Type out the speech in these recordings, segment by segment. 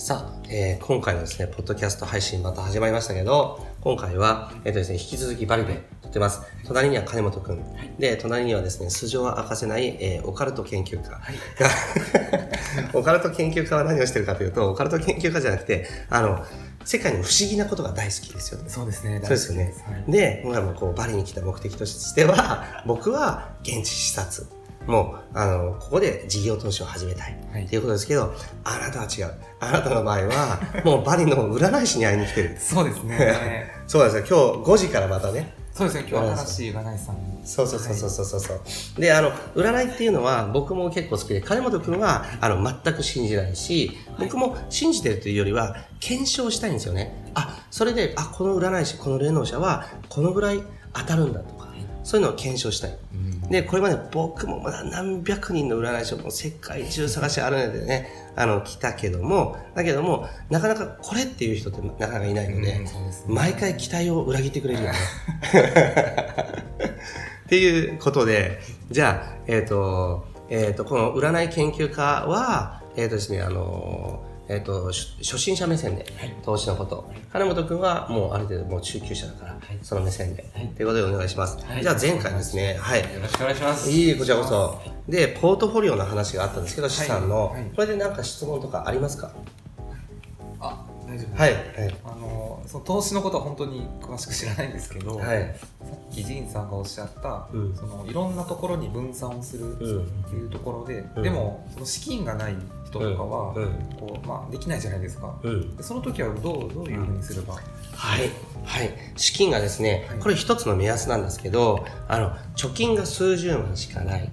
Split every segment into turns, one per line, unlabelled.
さあ、えー、今回のですね、ポッドキャスト配信また始まりましたけど、今回は、えっ、ー、とですね、引き続きバリで撮ってます。隣には金本くん。はい、で、隣にはですね、素性は明かせない、えー、オカルト研究家が、はい、オカルト研究家は何をしてるかというと、オカルト研究家じゃなくて、あの、世界の不思議なことが大好きですよね。
そうですね。
そうですよね。はい、で、今もこう、バリに来た目的としては、僕は現地視察。もう、あの、ここで事業投資を始めたい。っていうことですけど、あなたは違う。あなたの場合は、もうバリの占い師に会いに来てる。
そうですね。
そうですよ。今日5時からまたね。
そうですね、今日新しい占い師さん
そうそうそうそうそうそう、はい、で、あの、占いっていうのは僕も結構好きで、金本君は、あの、全く信じないし、僕も信じてるというよりは、検証したいんですよね。あ、それで、あ、この占い師、この霊能者は、このぐらい当たるんだとか、そういうのを検証したい。で、これまで僕もまだ何百人の占い師をもう世界中探しあるのでね、あの、来たけども、だけども、なかなかこれっていう人ってなかなかいないので、でね、毎回期待を裏切ってくれるよね。っていうことで、じゃあ、えっ、ー、と、えっ、ー、と、この占い研究家は、えっ、ー、とですね、あのえっ、ー、と、初心者目線で、投資のこと。金本君はもうある程度もう中級者だから、はい、その目線で、はい、ということでお願いします。はい、じゃあ前回ですね、はい。よ
ろしくお願いします。
いい、こちらこそ。で、ポートフォリオの話があったんですけど、資産の、これで何か質問とかありますか？
あ、大丈夫
はい。はい。
あの、その投資のことは本当に詳しく知らないんですけど、はい、さっき仁さんがおっしゃった、うん、そのいろんなところに分散をするっていうところで、うん、でもその資金がない人とかは、こうまあ、できないじゃないですか、その時はどうどういうふうにすれば、
はい、はい、資金がですね、これ一つの目安なんですけどあの貯金が数十万しかない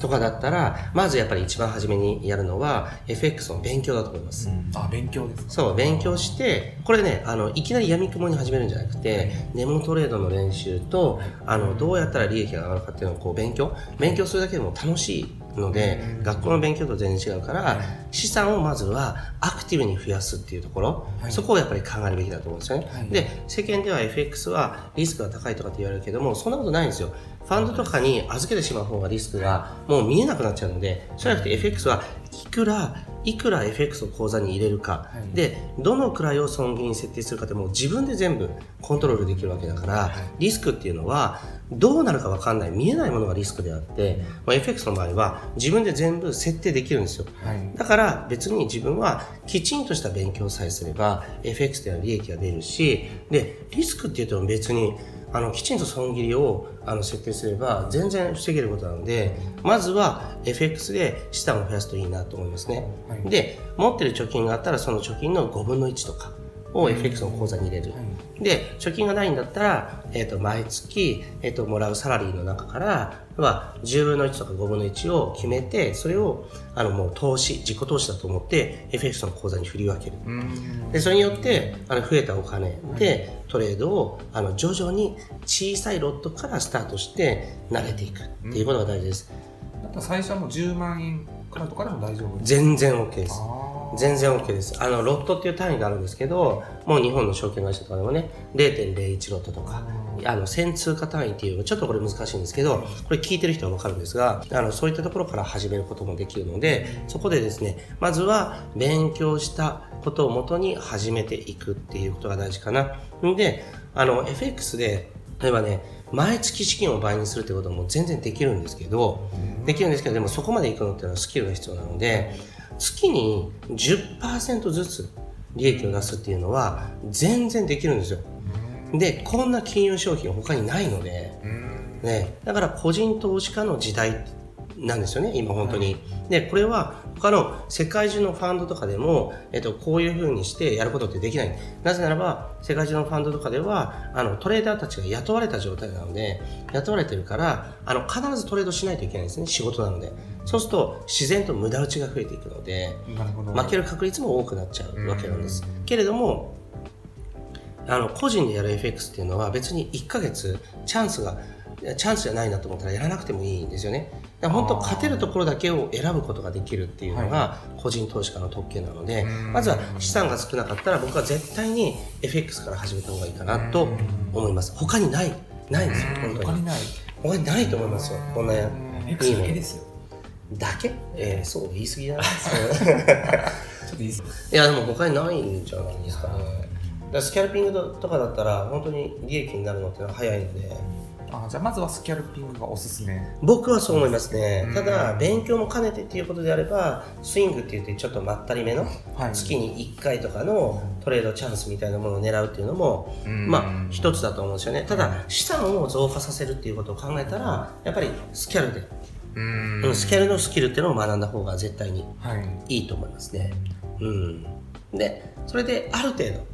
とかだったら、まずやっぱり一番初めにやるのは FX の勉強だと思います、うん、
あ勉強です
そう勉強してこれねあのいきなり闇雲に始めるんじゃなくて、はい、ネモトレードの練習と、あのどうやったら利益が上がるかっていうのをこう勉強。勉強するだけでも楽しいので、学校の勉強と全然違うから、資産をまずはアクティブに増やすっていうところ、そこをやっぱり考えるべきだと思うんですよね。で、世間では FX はリスクが高いとかって言われるけども、そんなことないんですよ。ファンドとかに預けてしまう方がリスクがもう見えなくなっちゃうので、そうじゃなくて FX はいくら、いくら FX を口座に入れるか、で、どのくらいを損切りに設定するかってもう自分で全部コントロールできるわけだから、リスクっていうのはどうなるかわかんない、見えないものがリスクであって、まあ、FX の場合は自分で全部設定できるんですよ。はい、だから別に自分はきちんとした勉強さえすれば FX では利益が出るし、で、リスクって言っても別にあの、きちんと損切りをあの設定すれば全然防げることなので、まずは FX で資産を増やすといいなと思いますね。はい、で、持ってる貯金があったらその貯金の5分の1とかを FX の口座に入れる。はいで、貯金がないんだったら、えっ、ー、と、毎月、えっ、ー、と、もらうサラリーの中から、は、10分の1とか5分の1を決めて、それを、あの、もう投資、自己投資だと思って、FX の口座に振り分ける。で、それによって、あの、増えたお金で、トレードを、あの、徐々に小さいロットからスタートして、慣れていくっていうことが大事です。
最初はもう10万円からとかでも大丈夫
全然 OK です。全然 OK です。あの、ロットっていう単位があるんですけど、もう日本の証券会社とかでもね、0.01ロットとか、あの、1000通貨単位っていう、ちょっとこれ難しいんですけど、これ聞いてる人はわかるんですが、あの、そういったところから始めることもできるので、そこでですね、まずは勉強したことをもとに始めていくっていうことが大事かな。んで、あの、FX で、例えばね、毎月資金を倍にするってことも全然できるんですけど、できるんですけど、でもそこまでいくのっていうのはスキルが必要なので、月に10%ずつ利益を出すっていうのは全然できるんですよ。で、こんな金融商品他にないので、ね、だから個人投資家の時代なんですよね、今本当に。で、これは他の世界中のファンドとかでも、えっと、こういう風にしてやることってできない。なぜならば、世界中のファンドとかでは、あの、トレーダーたちが雇われた状態なので、雇われてるから、あの、必ずトレードしないといけないんですね、仕事なので。そうすると自然と無駄打ちが増えていくので負ける確率も多くなっちゃうわけなんです、けれどもあの個人でやる FX っていうのは別に1ヶ月チャンスがチャンスじゃないなと思ったらやらなくてもいいんですよね。だから本当勝てるところだけを選ぶことができるっていうのが個人投資家の特権なので、まずは資産が少なかったら僕は絶対に FX から始めた方がいいかなと思います。他にない、ないんですよ、本当に。他にない他にないと思いますよ、こんな
いいもの。ですよ。
だけ？えー、そう、言い過ぎだな。ちょっと言い。いや、でも他にないんじゃないですかね。だスキャルピングとかだったら本当に利益になるのってのは早いので
あじゃあまずはスキャルピングがおすすめ。
僕はそう思いますね、ただ勉強も兼ねてっていうことであればスイングって言ってちょっとまったりめの、月に1回とかのトレードチャンスみたいなものを狙うっていうのも、まあ一つだと思うんですよね。ただ資産を増加させるっていうことを考えたらやっぱりスキャルでうん、スキャルのスキルっていうのを学んだ方が絶対にいいと思いますね、うん、でそれである程度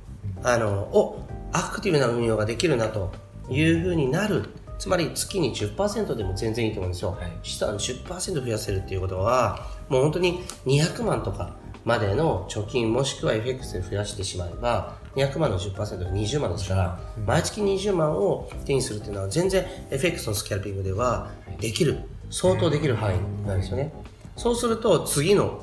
あのおアクティブな運用ができるなというふうになるつまり月に10%でも全然いいと思うんですよ、はい、資産10%増やせるっていうことはもう本当に200万とかまでの貯金もしくは FX で増やしてしまえば200万の 10%20 万ですから、うん、毎月20万を手にするっていうのは全然 FX のスキャルピングではできる。相当できる範囲なんですよね、そうすると次の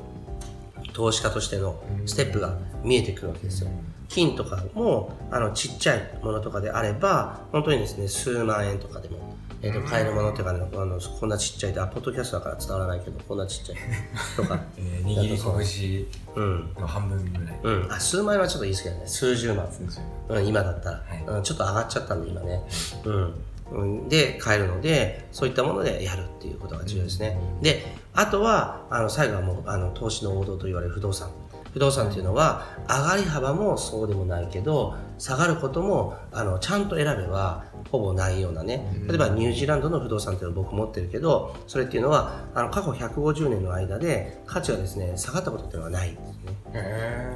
投資家としてのステップが見えてくるわけですよ、金とかもあのちっちゃいものとかであれば本当にですね数万円とかでも、えー、と買えるものっていうか、ね、あのこんなちっちゃいであポッドキャストだから伝わらないけどこんなちっちゃいとか、
えー、握り拳の半分ぐらい、
うん、あ数万円はちょっと言い過ぎだね。数十万。うん、今だったら、はい、ちょっと上がっちゃったんで今ね、うん、で買えるのでそういったものでやるっていうことが重要ですね、であとはあの最後はもうあの投資の王道と言われる不動産不動産っていうのは上がり幅もそうでもないけど下がることもあのちゃんと選べばほぼないようなね。例えばニュージーランドの不動産っていうのを僕持ってるけどそれっていうのはあの過去150年の間で価値がですね下がったことっていうのはない。んですね。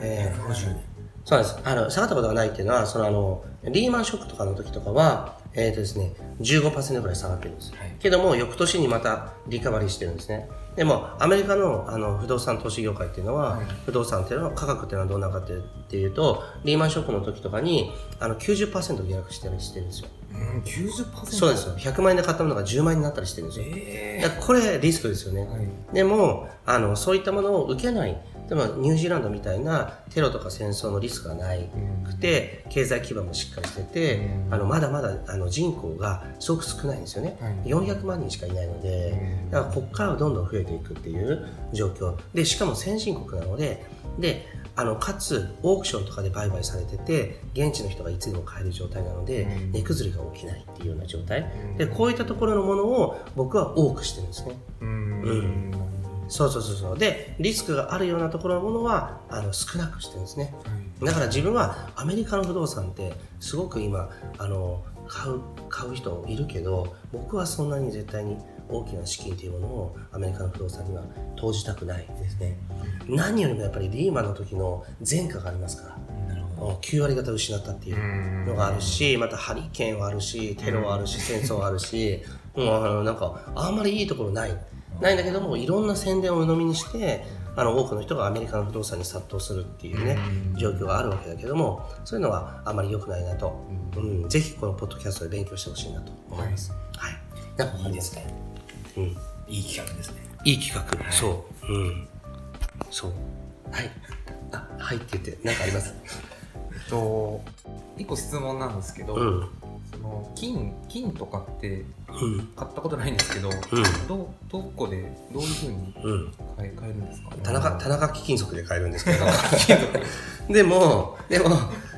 えー、150年。そうです。あの下がったことがないっていうのはそのあのリーマンショックとかの時とかは、えーとですね、15%ぐらい下がってるんです、はい、けども翌年にまたリカバリーしてるんですねでもアメリカのあの不動産投資業界っていうのは、はい、不動産っていうのは価格っていうのはどうなのかっていうとリーマンショックの時とかにあの90%下落したりしてるんですよ。うん、90%? そうですよ。100万円で買ったものが10万円になったりしてるんですよ、えー、これリスクですよね、はい、でもあのそういったものを受けないでもニュージーランドみたいなテロとか戦争のリスクがないくて、経済基盤もしっかりしてて、あのまだまだあの人口がすごく少ないんですよね、はい、400万人しかいないので、だからここからはどんどん増えていくっていう状況。でしかも先進国なのでであのかつオークションとかで売買されてて現地の人がいつでも買える状態なので、値崩れが起きないっていうような状態、でこういったところのものを僕は多くしてるんですね。うんそうそうそうそう。でリスクがあるようなところのものはあの少なくしてるんですね、だから自分はアメリカの不動産ってすごく今あの買う買う人いるけど僕はそんなに絶対に大きな資金というものをアメリカの不動産には投じたくないですね、何よりもやっぱりリーマンの時の前科がありますから。9割方失ったっていうのがあるしまたハリケーンはあるしテロはあるし戦争はあるし。もうなんかあんまりいいところないないんだけどもいろんな宣伝を鵜呑みにしてあの多くの人がアメリカの不動産に殺到するっていうね状況があるわけだけどもそういうのはあまり良くないなと、うん、ぜひこのポッドキャストで勉強してほしいなと思います。はい、
なんかいいですね。うん、いい企画ですね。
いい企画、はい、そう、うん、そう、はい、あ、はいって言って、なんかあります？
えっと、一個質問なんですけど、うん、その金金とかって買ったことないんですけど、うん、どどこでどういうふうに買え,、買えるんですか、
田中田中貴金属で買えるんですけど。でもでも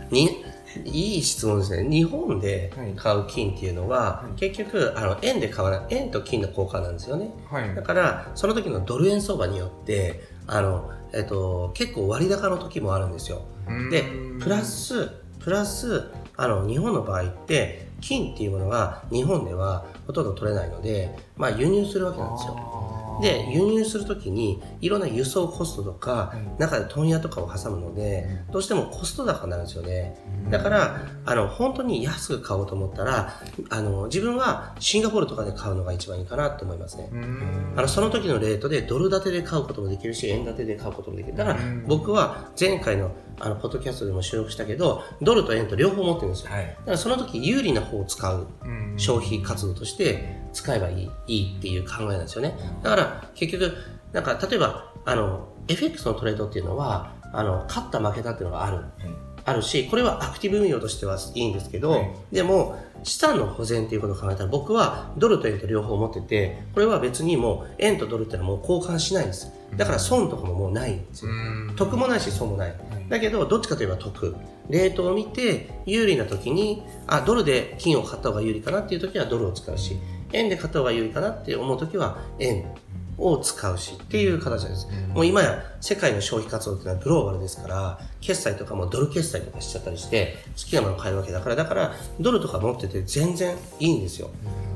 にいい質問ですね。日本で買う金っていうのは、はい、結局あの円で買わない円と金の交換なんですよね、はい、だからその時のドル円相場によってあの、えっと、結構割高の時もあるんですよ。でプラスプラスあの日本の場合って金っていうものは日本ではほとんど取れないので、まあ、輸入するわけなんですよ。で輸入するときにいろんな輸送コストとか、中で問屋とかを挟むので、どうしてもコスト高になるんですよね、だからあの本当に安く買おうと思ったらあの自分はシンガポールとかで買うのが一番いいかなと思いますね。あのその時のレートでドル建てで買うこともできるし円建てで買うこともできる。だから僕は前回のあのポッドキャストでも収録したけどドルと円と両方持ってるんですよ、はい、だからその時有利な方を使う消費活動として使えばいいいいっていう考えなんですよね。だから結局なんか例えばあの FX のトレードっていうのはあの勝った負けたっていうのがある、あるしこれはアクティブ運用としてはいいんですけど、はい、でも資産の保全っていうことを考えたら僕はドルと円と両方持っててこれは別にもう円とドルっていうのはもう交換しないんです。だから損とかももうないんですよ。得もないし損もない、だけどどっちかといえば得。レートを見て有利な時にあドルで金を買った方が有利かなっていう時はドルを使うし円で買った方が有利かなって思う時は円を使うしっていう形です、うん、もう今や世界の消費活動っていうのはグローバルですから決済とかもドル決済とかしちゃったりして好きなもの買えるわけだからだからドルとか持ってて全然いいんですよ、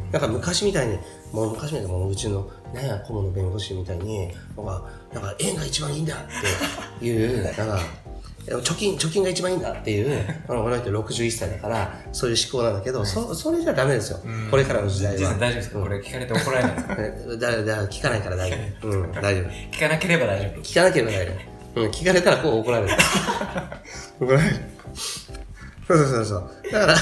うん、なんか昔みたいにもう昔みたいにもううちのね顧問の弁護士みたいになんかなんか円が一番いいんだっていうなんか貯金、貯金が一番いいんだっていう、俺の人61歳だから、そういう思考なんだけど、はい、そ、それじゃダメですよ。これからの時代は。
大丈夫ですか？これ聞かれて怒られないですか？
だ、だ、聞かないから大丈夫。うん、大丈夫。
聞かなければ大丈夫。
聞かなければ大丈夫。うん、聞かれたらこう怒られる。怒られる。そうそうそうそう。だか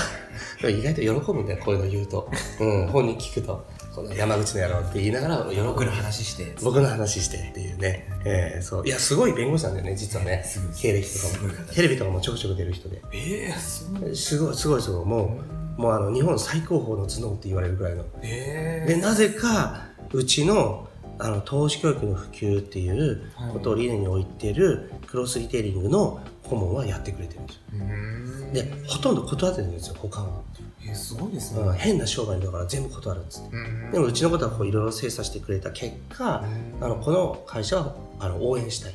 ら、意外と喜ぶんだよ、こういうの言うと。うん、本人聞くと。この山口の野郎って言いながら喜
の話して。
僕の話してっていうね。えー、そう。いや、すごい弁護士なんだよね、実はね。経歴とかも。テレビとかもちょくちょく出る人で。
ええー、
すごい。すごい、すごい。もう、もうあの、日本最高峰の頭脳って言われるぐらいの。えー、で、なぜか、うちの、あの、投資教育の普及っていうことを理念に置いてる、クロスリテイリングの顧問はやってくれてるんですよ。で、ほとんど断ってるんですよ、他は。
えすごいですね、
うん、変な商売だから全部断るんです、でもうちのことはいろいろ精査してくれた結果あのこの会社はあの応援したい。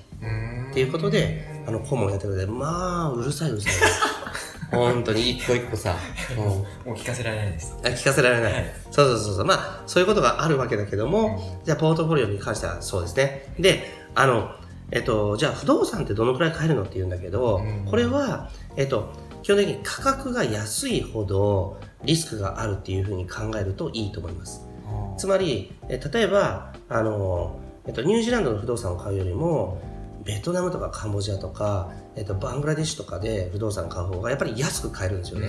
っていうことであの顧問やってくれてまあうるさいうるさい。本当に一個一個さ、
もうもう聞かせられないです。
あ聞かせられない、はい、そうそうそうそう。まあそういうことがあるわけだけども、じゃあポートフォリオに関してはそうですね。であのえっと、じゃあ不動産ってどのくらい買えるのって言うんだけど、これは、えっと、基本的に価格が安いほどリスクがあるっていうふうに考えるといいと思います。つまり、え例えば、あの、えっと、ニュージーランドの不動産を買うよりも、ベトナムとかカンボジアとか、えっと、バングラデシュとかで不動産買う方がやっぱり安く買えるんですよね。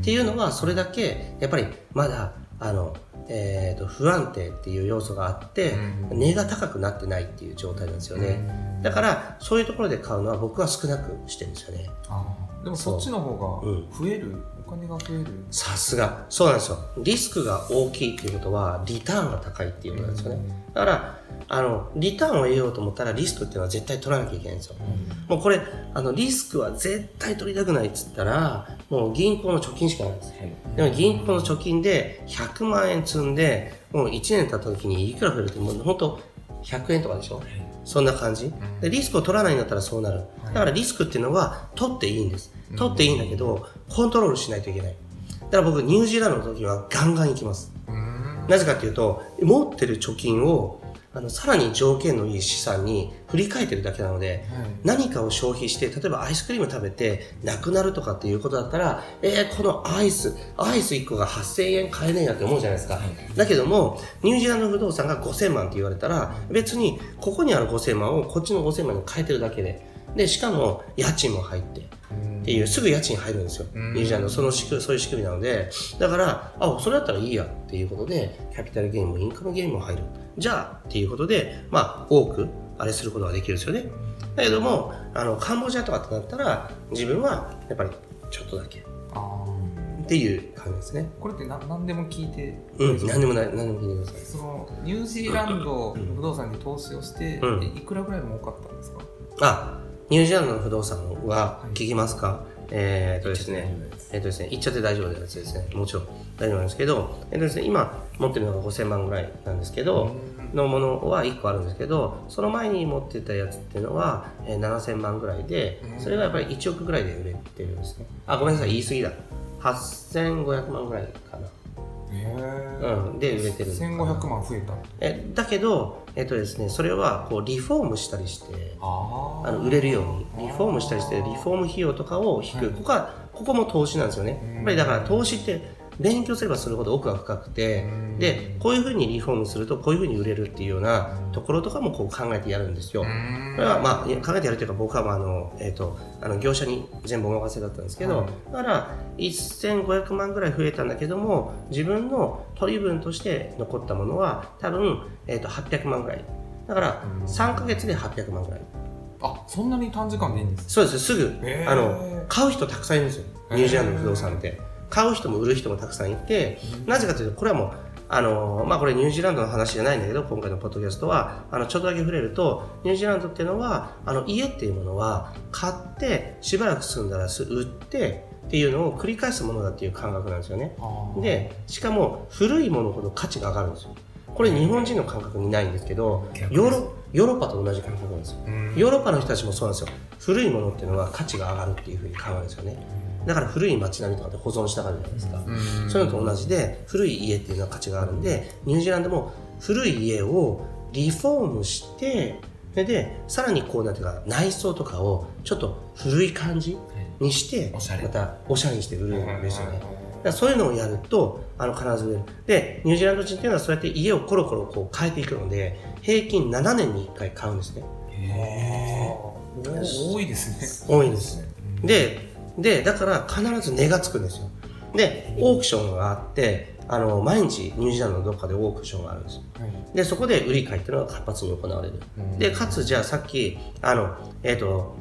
っていうのは、それだけ、やっぱりまだ、あの、えーと、不安定っていう要素があって、値が高くなってないっていう状態なんですよね。だから、そういうところで買うのは僕は少なくしてるんですよね。
でもそっちの方が増える、うん、お金が増える？
さすが。そうなんですよ。リスクが大きいっていうことはリターンが高いっていうことなんですよね、だからあのリターンを得ようと思ったらリスクっていうのは絶対取らなきゃいけないんですよ、もうこれあのリスクは絶対取りたくないっつったらもう銀行の貯金しかないんです、でも銀行の貯金で100万円積んでもう1年経った時にいくら増えるってもう本当100円とかでしょ、そんな感じ。でリスクを取らないんだったらそうなる。だからリスクっていうのは取っていいんです。取っていいんだけどコントロールしないといけない。だから僕ニュージーランドの時はガンガン行きます。なぜかっていうと持ってる貯金をあのさらに条件のいい資産に振り替えてるだけなので、はい、何かを消費して例えばアイスクリーム食べてなくなるとかっていうことだったらえー、このアイスアイス1個が8000円買えねえやって思うじゃないですか、はい、だけどもニュージーランド不動産が5000万って言われたら別にここにある5000万をこっちの5000万に変えてるだけででしかも家賃も入ってっていうすぐ家賃入るんですよ、ニュージーランドその仕組そういう仕組みなので。だからあそれだったらいいやっていうことでキャピタルゲームもインカムゲームも入る。じゃあっていうことでまあ多くあれすることができるんですよね。だけどもあのカンボジアとかってなったら自分はやっぱりちょっとだけ。っていう感じですね。
これってな何でも聞いて
うん何でもない何でも聞いてください。
そのニュージーランド不動産に投資をして、うん、いくらぐらい儲かったんですか？
あニュージーランドの不動産は聞きますか、はい、えっとですね、えっとですね、言っちゃって大丈夫なやつですね。もちろん。大丈夫なんですけど、えっとですね、今持ってるのが5000万ぐらいなんですけど、のものは1個あるんですけど、その前に持ってたやつっていうのは、えー、7000万ぐらいで、それがやっぱり1億ぐらいで売れてるんですね。あ、ごめんなさい、言い過ぎだ。8500万ぐらいかな。うん、で売れてる
1500万増えた。
えだけど、えっとですね、それはこうリフォームしたりしてあの売れるようにリフォームしたりしてリフォーム費用とかを引く、はい、ここはここも投資なんですよね。やっぱりだから投資って勉強すればするほど奥が深くてでこういうふうにリフォームするとこういうふうに売れるっていうようなところとかもこう考えてやるんですよ。これはまあ考えてやるというか僕はまああの、えーと、あの業者に全部お任せだったんですけど、だから1500万ぐらい増えたんだけども自分の取り分として残ったものは多分、えーと、800万ぐらい。だから3か月で800万ぐらい。
あそんなに短時間でいいんです
そうです。すぐあの買う人たくさんいるんですよ。ニュージーランドの不動産って。買う人も売る人もたくさんいて、なぜかというと、これはもう、あのまあ、これニュージーランドの話じゃないんだけど、今回のポッドキャストは、あの、ちょっとだけ触れると、ニュージーランドっていうのは、あの、家っていうものは、買って、しばらく住んだら売って、っていうのを繰り返すものだっていう感覚なんですよね。で、しかも、古いものほど価値が上がるんですよ。これ日本人の感覚にないんですけど、ヨーロヨーロッパと同じ感覚なんですよ。ヨーロッパの人たちもそうなんですよ。古いものっていうのは価値が上がるっていうふうに考えるんですよね。だから古い街並みとかで保存したがるじゃないですか、そういうのと同じで古い家っていうのは価値があるんでニュージーランドも古い家をリフォームしてでさらにこうなんていうか内装とかをちょっと古い感じにしてまたおしゃれにして売るんですよね、だそういうのをやるとあの必ず売れる。でニュージーランド人っていうのはそうやって家をコロコロこう変えていくので平均7年に1回買うんですね。
へえ多いです
ね。多いです。でで、だから必ず値がつくんですよ。で、オークションがあって、あの、毎日ニュージーランドのどっかでオークションがあるんですよ。はい、で、そこで売り買いっていうのが活発に行われる。で、かつ、じゃあさっき、あの、えっ、ー、と、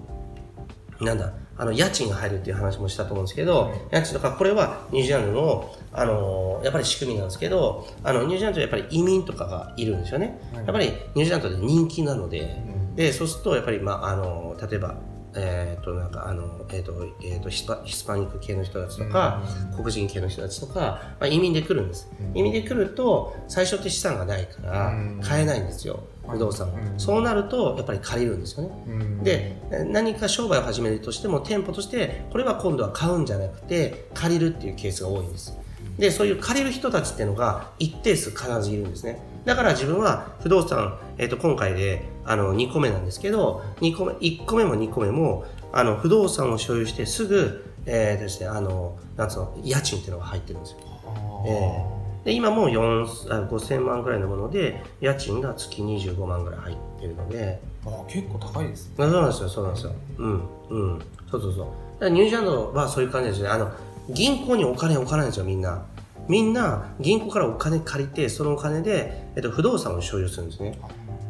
なんだ、あの、家賃が入るっていう話もしたと思うんですけど、はい、家賃とか、これはニュージーランドの、あの、やっぱり仕組みなんですけど、あの、ニュージーランドはやっぱり移民とかがいるんですよね。はい、やっぱりニュージーランドで人気なので、で、そうすると、やっぱり、まあ、あの、例えば、えーとなんかあのえーとえーと、ヒスパヒスパニック系の人たちとか、黒人系の人たちとか、まあ、移民で来るんです、移民で来ると最初って資産がないから買えないんですよ、不動産を、そうなるとやっぱり借りるんですよね、で何か商売を始めるとしても店舗としてこれは今度は買うんじゃなくて借りるっていうケースが多いんです。でそういう借りる人たちっていうのが一定数必ずいるんですねだから自分は不動産、えー、と今回であの2個目なんですけど2個目1個目も2個目もあの不動産を所有してすぐ、えーですね、あのなんつうの家賃っていうのが入ってるんですよ。えー、で今もう5000万ぐらいのもので家賃が月25万ぐらい入ってるので。
あ結構高いですね。
そうなんですよそうなんですよ。うんうん。そうそうそう。ニュージーランドはそういう感じですね。あの銀行にお金置かないんですよみんなみんな銀行からお金借りてそのお金で、えっと、不動産を所有するんですね。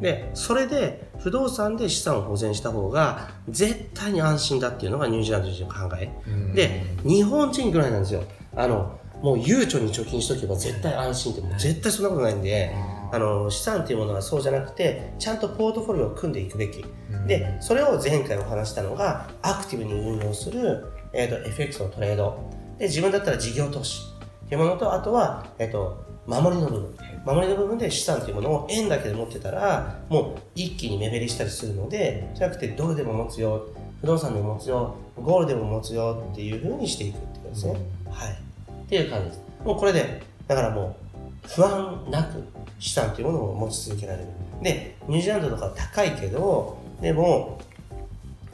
でそれで不動産で資産を保全した方が絶対に安心だっていうのがニュージーランド人の考え。で日本人ぐらいなんですよ。あのもう悠長に貯金しとけば絶対安心ってもう絶対そんなことないんであの資産っていうものはそうじゃなくてちゃんとポートフォリオを組んでいくべき。でそれを前回お話したのがアクティブに運用する、えーと、FX のトレード。で自分だったら事業投資っていうものとあとは、えーと守りの部分。守りの部分で資産というものを円だけで持ってたらもう一気に目減りしたりするのでじゃなくてドルでも持つよ不動産でも持つよゴールでも持つよっていうふうにしていくっていうことですね、うん、はい。っていう感じです。もうこれでだからもう不安なく資産というものを持ち続けられる。でニュージーランドとか高いけどでも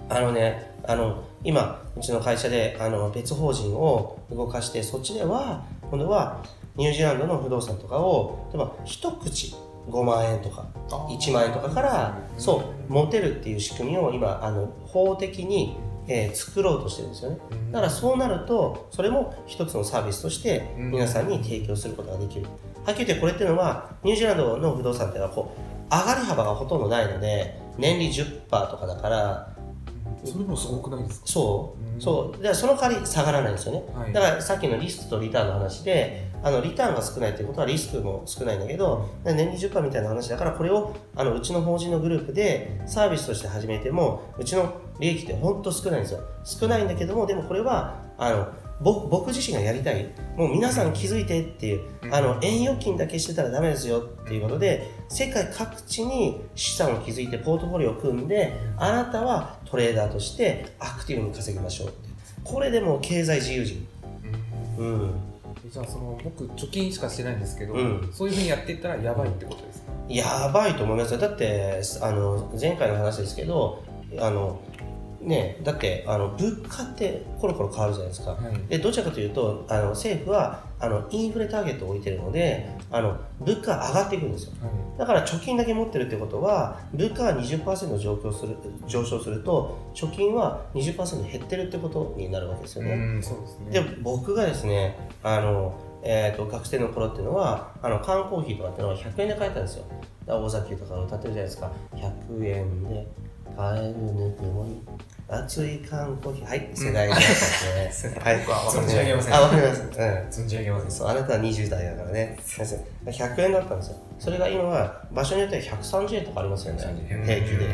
あのねあの今うちの会社であの別法人を動かしてそっちでは今度はニュージーランドの不動産とかを例えば一口5万円とか1万円とかからそう持てるっていう仕組みを今あの法的に、えー、作ろうとしてるんですよね。だからそうなるとそれも一つのサービスとして皆さんに提供することができる。はっきり言ってこれっていうのはニュージーランドの不動産っていうのはこう上がり幅がほとんどないので年利10%とかだから
それもすごくないですか？
そう、そう。でその代わり下がらないんですよね、はい、だからさっきのリスクとリターンの話であのリターンが少ないということはリスクも少ないんだけど年20%みたいな話だからこれをあのうちの法人のグループでサービスとして始めてもうちの利益って本当少ないんですよ。少ないんだけどもでもこれはあの僕自身がやりたい。もう皆さん気づいてっていう、あの円預金だけしてたらダメですよ。っていうことで世界各地に資産を築いてポートフォリオを組んであなたはトレーダーとしてアクティブに稼ぎましょう。ってこれでも経済自由人。うん。
じゃあその僕貯金しかしてないんですけど、うん、そういうふうにやっていったらやばいってことですか？
やばいと思いますよ。だってあの前回の話ですけどあのね、だってあの物価ってコロコロ変わるじゃないですか、はい、でどちらかというとあの政府はあのインフレターゲットを置いてるのであの物価が上がっていくんですよ、はい、だから貯金だけ持ってるってことは物価が20%上昇する上昇すると貯金は20%減ってるってことになるわけですよね。そうですね。で僕がですねあのえーと、学生の頃っていうのはあの缶コーヒーとかっていうのは100円で買えたんですよ。大崎とか歌ってるじゃないですか。100円で買えるぬくもり熱い缶コーヒー。はい、世代ですね。はい。
存じ上げません。
あ、わかります。うん。
存じ上げません。
そう、あなたは20代だからね。先生。100円だったんですよ。それが今は、場所によっては130円とかありますよね。平気で。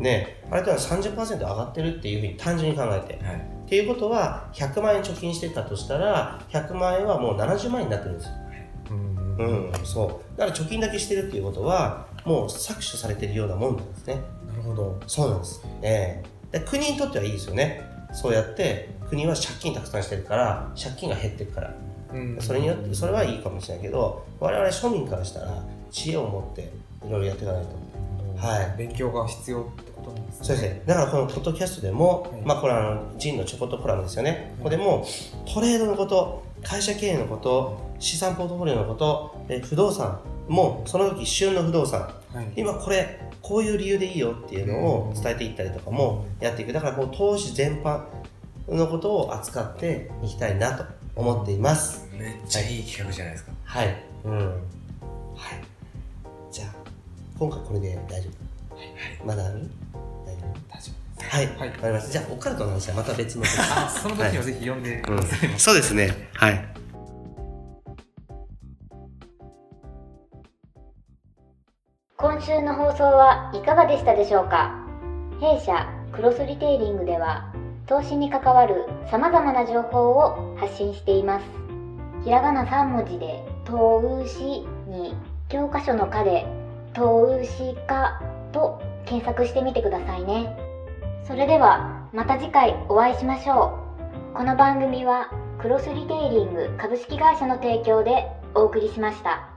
ね、あれとは30%上がってるっていうふうに単純に考えて。はい。っていうことは、100万円貯金してたとしたら、100万円はもう70万円になってるんですよ。うん、そう。だから貯金だけしてるっていうことは、もう搾取されてるようなもんなんですね。
なるほど。
そうなんです。ええ。ー国にとってはいいですよね。そうやって国は借金たくさんしてるから借金が減っていくから、うん、それによってそれはいいかもしれないけど我々庶民からしたら知恵を持っていろいろやっていかないと、
はい、勉強が必要ってことなんですね。
そうですね。だからこのポッドキャストでも、はい、まあこれはあのジンのチョコトコラムですよね、はい、ここでもトレードのこと会社経営のこと資産ポートフォリオのこと不動産もその時旬の不動産、はい、今これこういう理由でいいよっていうのを伝えていったりとかもやっていく。だからもう投資全般のことを扱っていきたいなと思っています。
めっちゃいい企画じゃないですか。
はい、うん、はい。じゃあ今回これで大丈夫。はい、まだある？はい、わ、はい、かりました。じゃあ、オカルトの話はまた別の時。
あ、その時にはぜひ読んでください、
うん、そうですね。はい。
今週の放送はいかがでしたでしょうか？弊社クロスリテイリングでは投資に関わる様々な情報を発信していますひらがな3文字で投資に教科書の課で投資家と検索してみてくださいねそれではまた次回お会いしましょうこの番組はクロスリテイリング株式会社の提供でお送りしました。